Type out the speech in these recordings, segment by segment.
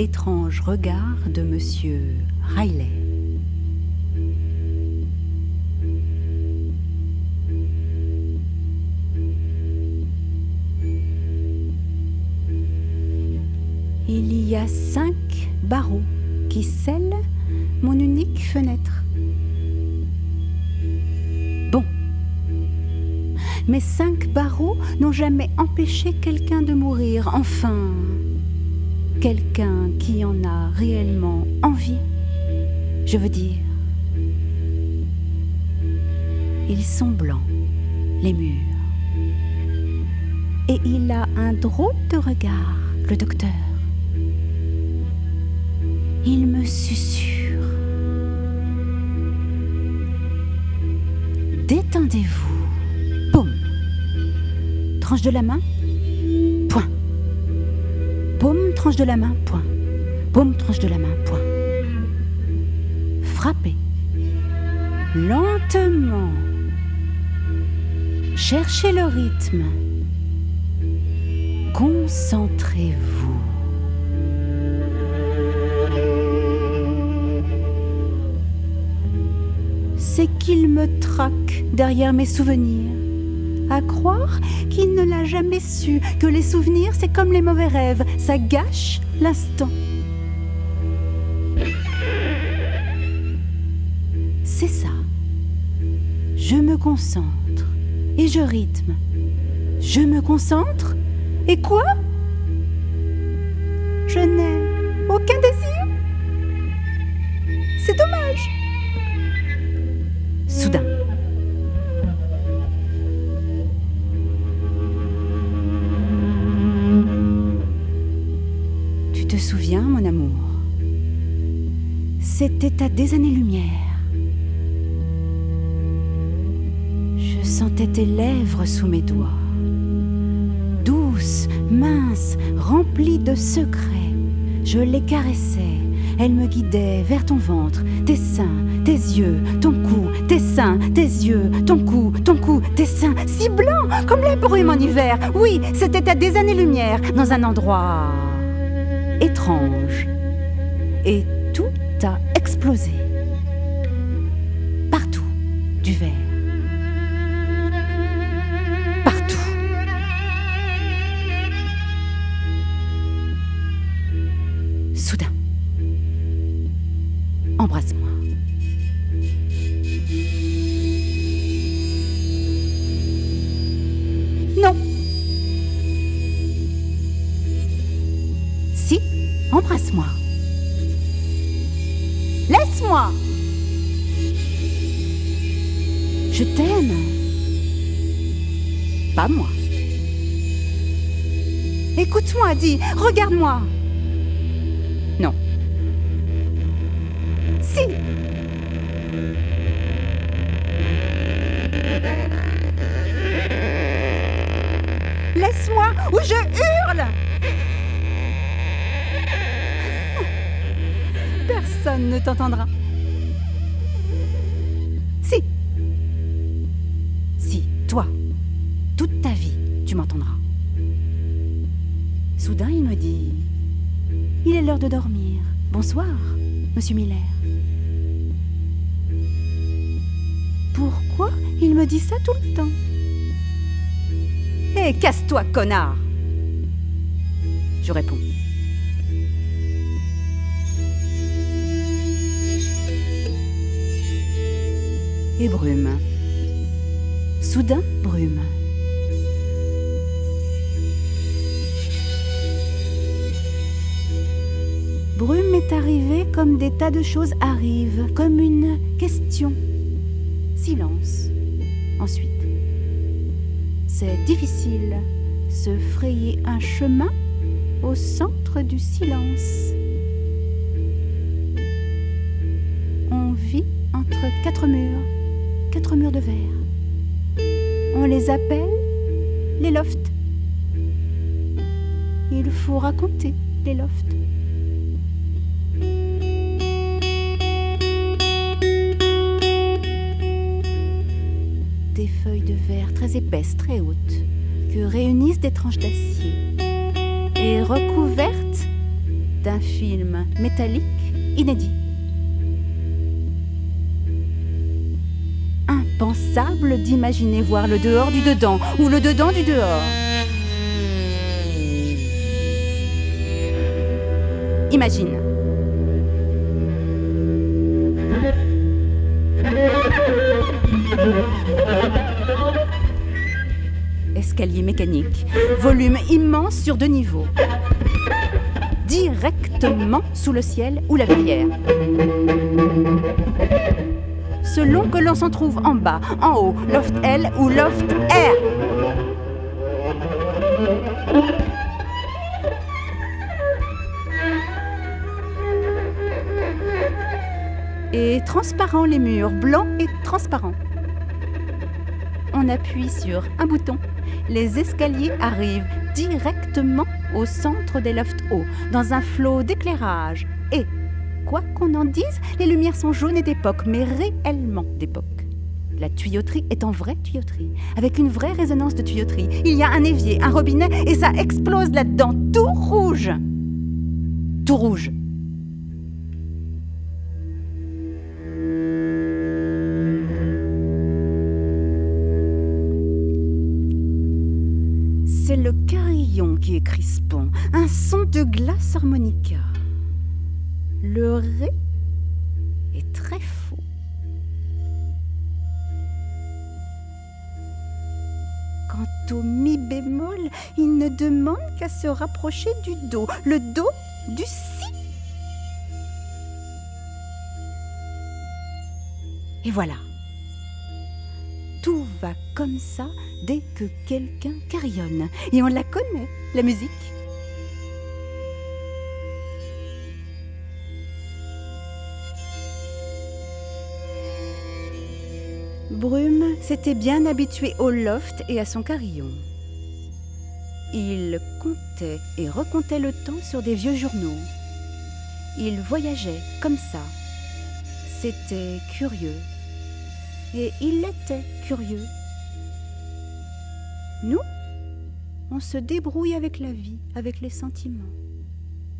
l'étrange regard de Monsieur Riley. Il y a cinq barreaux qui scellent mon unique fenêtre. Bon. Mes cinq barreaux n'ont jamais empêché quelqu'un de mourir. Enfin, quelqu'un qui en a réellement envie. Je veux dire. Ils sont blancs, les murs. Et il a un drôle de regard, le docteur. Il me susurre. Détendez-vous. Paume. Tranche de la main. Tranche de la main. Point. Paume, tranche de la main. Point. Frappez. Lentement. Cherchez le rythme. Concentrez-vous. c'est qu'il me traque derrière mes souvenirs. À croire qu'il ne l'a jamais su, que les souvenirs, c'est comme les mauvais rêves, ça gâche l'instant. C'est ça. Je me concentre et je rythme. Je me concentre et quoi? Je n'ai aucun désir. C'est dommage. Souviens, mon amour C'était à des années-lumière. Je sentais tes lèvres sous mes doigts, douces, minces, remplies de secrets. Je les caressais, elles me guidaient vers ton ventre, tes seins, tes yeux, ton cou, tes seins, tes yeux, ton cou, ton cou, tes seins, si blancs comme les brumes en hiver. Oui, c'était à des années-lumière, dans un endroit étrange. Et tout a explosé. Partout, du verre. Partout. Soudain. Embrasse-moi. Regarde-moi. Non. Si. Laisse-moi ou je hurle. Personne ne t'entendra. De dormir. Bonsoir, monsieur Miller. Pourquoi il me dit ça tout le temps? Hé, casse-toi, connard Je réponds. Et brume. Soudain, brume. Brume est arrivée comme des tas de choses arrivent, comme une question. Silence. Ensuite. C'est difficile, se frayer un chemin au centre du silence. On vit entre quatre murs, quatre murs de verre. On les appelle les lofts. Il faut raconter les lofts. Feuilles de verre très épaisses, très hautes, que réunissent des tranches d'acier, et recouvertes d'un film métallique inédit. Impensable d'imaginer voir le dehors du dedans ou le dedans du dehors. Imagine. Escalier mécanique, volume immense sur deux niveaux. Directement sous le ciel ou la verrière. Selon que l'on s'en trouve en bas, en haut, loft L ou loft R. Et transparent les murs, blancs et transparents. On appuie sur un bouton. Les escaliers arrivent directement au centre des lofts hauts, dans un flot d'éclairage. Et, quoi qu'on en dise, les lumières sont jaunes et d'époque, mais réellement d'époque. La tuyauterie est en vraie tuyauterie, avec une vraie résonance de tuyauterie. Il y a un évier, un robinet, et ça explose là-dedans, tout rouge. Tout rouge. Crispant, un son de glace harmonica. Le ré est très faux. Quant au mi bémol, il ne demande qu'à se rapprocher du do, le do du si. Et voilà. Tout va comme ça dès que quelqu'un carillonne. Et on la connaît, la musique. Brume s'était bien habitué au loft et à son carillon. Il comptait et recomptait le temps sur des vieux journaux. Il voyageait comme ça. C'était curieux. Et il était curieux. Nous, on se débrouille avec la vie, avec les sentiments.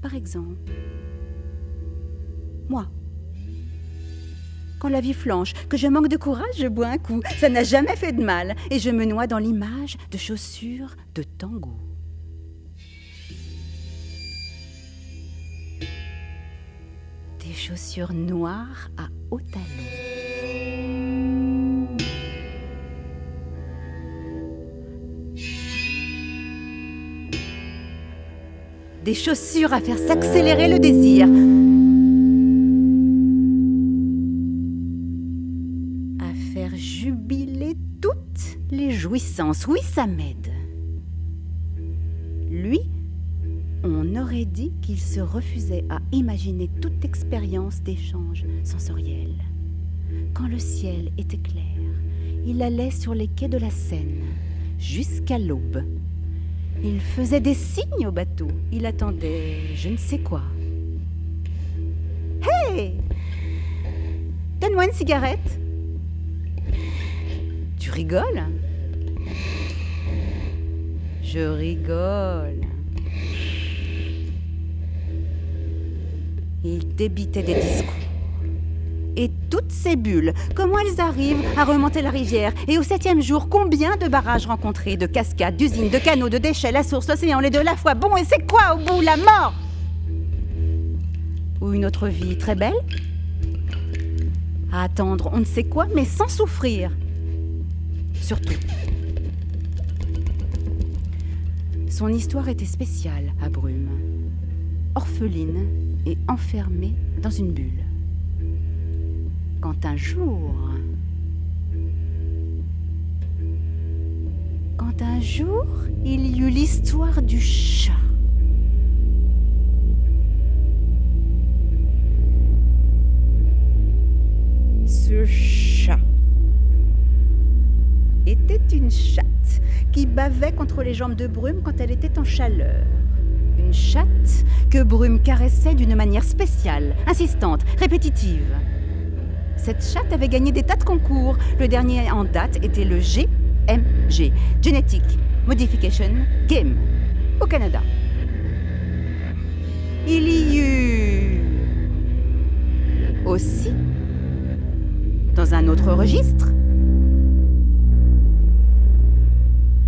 Par exemple, moi, quand la vie flanche, que je manque de courage, je bois un coup. Ça n'a jamais fait de mal. Et je me noie dans l'image de chaussures de tango. Des chaussures noires à hauts talons. Des chaussures à faire s'accélérer le désir. À faire jubiler toutes les jouissances. Oui, ça m'aide. Lui, on aurait dit qu'il se refusait à imaginer toute expérience d'échange sensoriel. Quand le ciel était clair, il allait sur les quais de la Seine, jusqu'à l'aube. Il faisait des signes au bateau. Il attendait je ne sais quoi. Hé Donne-moi une cigarette. Tu rigoles? Je rigole. Il débitait des discours. Toutes ces bulles, comment elles arrivent à remonter la rivière Et au septième jour, combien de barrages rencontrés, de cascades, d'usines, de canaux, de déchets, la source, l'océan, les deux la fois Bon, et c'est quoi au bout La mort Ou une autre vie très belle À attendre on ne sait quoi, mais sans souffrir. Surtout. Son histoire était spéciale à Brume. Orpheline et enfermée dans une bulle quand un jour, quand un jour, il y eut l'histoire du chat. Ce chat était une chatte qui bavait contre les jambes de Brume quand elle était en chaleur. Une chatte que Brume caressait d'une manière spéciale, insistante, répétitive. Cette chatte avait gagné des tas de concours. Le dernier en date était le GMG, Genetic Modification Game, au Canada. il y eut aussi, dans un autre registre,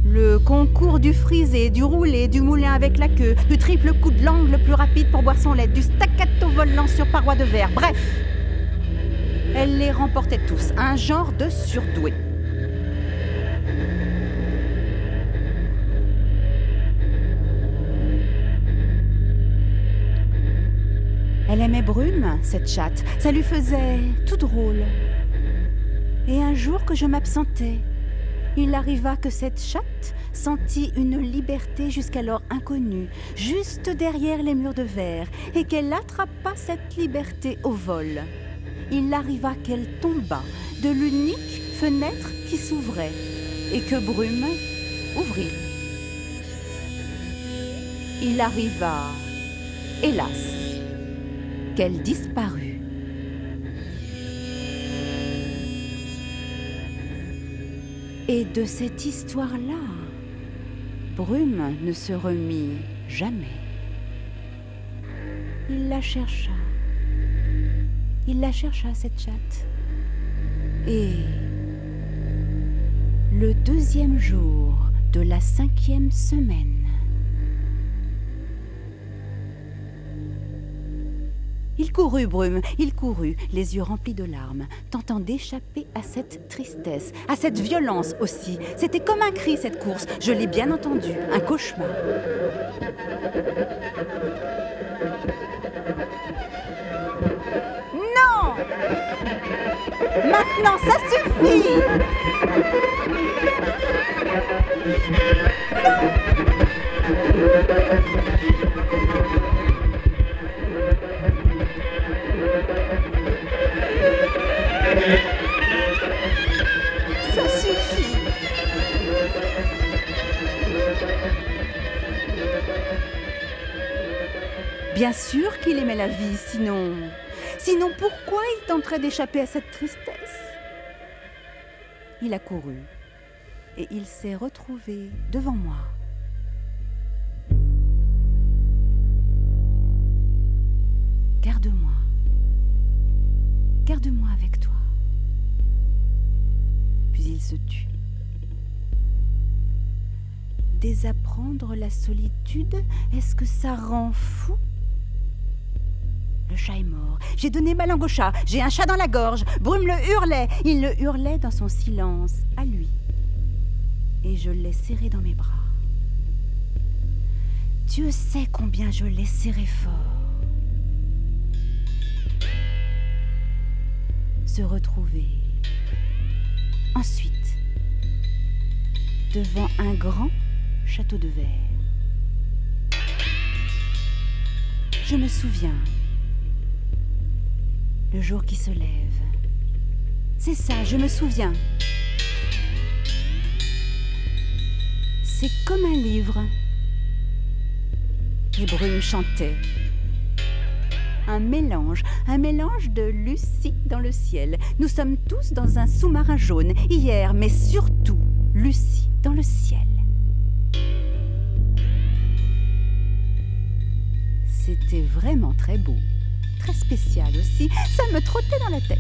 le concours du frisé, du roulé, du moulin avec la queue, du triple coup de langue le plus rapide pour boire son lait, du staccato volant sur paroi de verre, bref, elle les remportait tous, un genre de surdoué. Elle aimait Brume, cette chatte. Ça lui faisait tout drôle. Et un jour que je m'absentais, il arriva que cette chatte sentit une liberté jusqu'alors inconnue, juste derrière les murs de verre, et qu'elle attrapa cette liberté au vol. Il arriva qu'elle tomba de l'unique fenêtre qui s'ouvrait, et que Brume ouvrit. Il arriva, hélas, qu'elle disparut. Et de cette histoire-là, Brume ne se remit jamais. Il la chercha. Il la chercha, cette chatte. Et le deuxième jour de la cinquième semaine, Il courut, Brume, il courut, les yeux remplis de larmes, tentant d'échapper à cette tristesse, à cette violence aussi. C'était comme un cri, cette course, je l'ai bien entendu, un cauchemar. Maintenant, ça suffit Ça suffit. Bien sûr qu'il aimait la vie, sinon... Sinon pourquoi il tenterait d'échapper à cette tristesse? Il a couru et il s'est retrouvé devant moi. Garde-moi. Garde-moi avec toi. Puis il se tut. Désapprendre la solitude, est-ce que ça rend fou? Le chat est mort. J'ai donné ma langue au chat. J'ai un chat dans la gorge. Brume le hurlait. Il le hurlait dans son silence, à lui. Et je l'ai serré dans mes bras. Dieu sait combien je l'ai serré fort. se retrouver. Ensuite, devant un grand château de verre. Je me souviens, le jour qui se lève. C'est ça, je me souviens. C'est comme un livre. Et Brume chantait un mélange, un mélange de Lucie dans le ciel. Nous sommes tous dans un sous-marin jaune, hier, mais surtout Lucie dans le ciel. C'était vraiment très beau, très spécial aussi, ça me trottait dans la tête.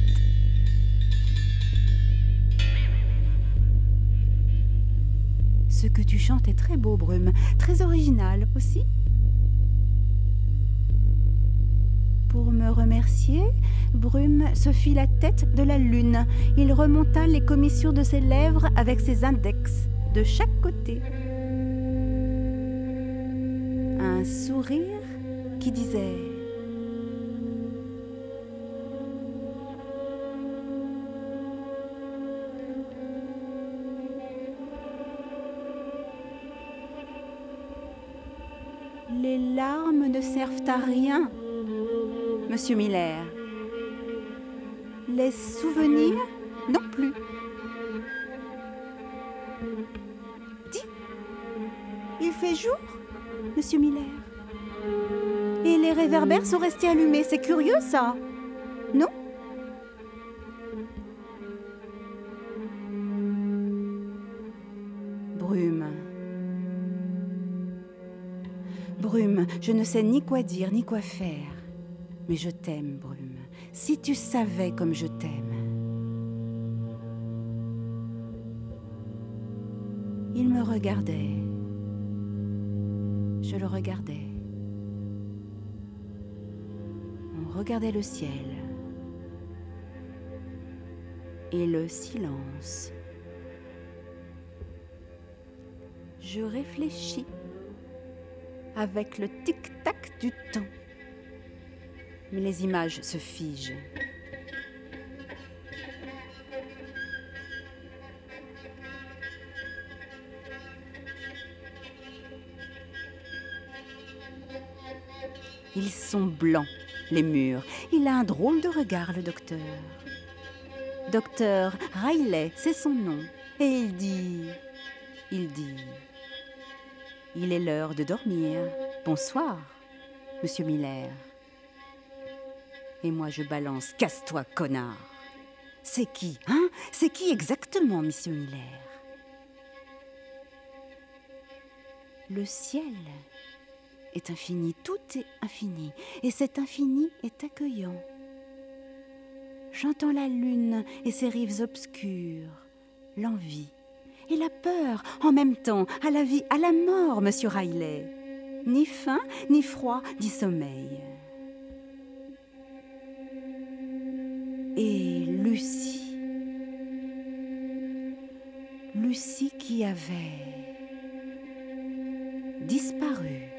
Ce que tu chantes est très beau, Brume, très original aussi. Pour me remercier, Brume se fit la tête de la lune. Il remonta les commissures de ses lèvres avec ses index de chaque côté. Un sourire qui disait Les larmes ne servent à rien, Monsieur Miller. Les souvenirs non plus. Dis, il fait jour, Monsieur Miller? Et les réverbères sont restés allumés. C'est curieux, ça. Je ne sais ni quoi dire ni quoi faire. Mais je t'aime, Brume. Si tu savais comme je t'aime. Il me regardait. Je le regardais. On regardait le ciel. Et le silence. Je réfléchis avec le tic-tac du temps. Mais les images se figent. Ils sont blancs, les murs. Il a un drôle de regard, le docteur. Docteur Riley, c'est son nom. Et il dit... Il dit... Il est l'heure de dormir. Bonsoir, monsieur Miller. Et moi je balance Casse-toi, connard. C'est qui, hein? C'est qui exactement, monsieur Miller? Le ciel est infini, tout est infini, et cet infini est accueillant. J'entends la lune et ses rives obscures, l'envie et la peur en même temps, à la vie, à la mort, monsieur Riley. Ni faim, ni froid, ni sommeil. Et Lucie. Lucie qui avait disparu.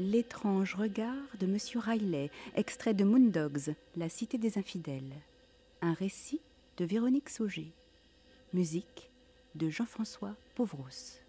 L'étrange regard de Monsieur Riley, extrait de Moondogs, La Cité des Infidèles. Un récit de Véronique Sauger. Musique de Jean-François Pauvros.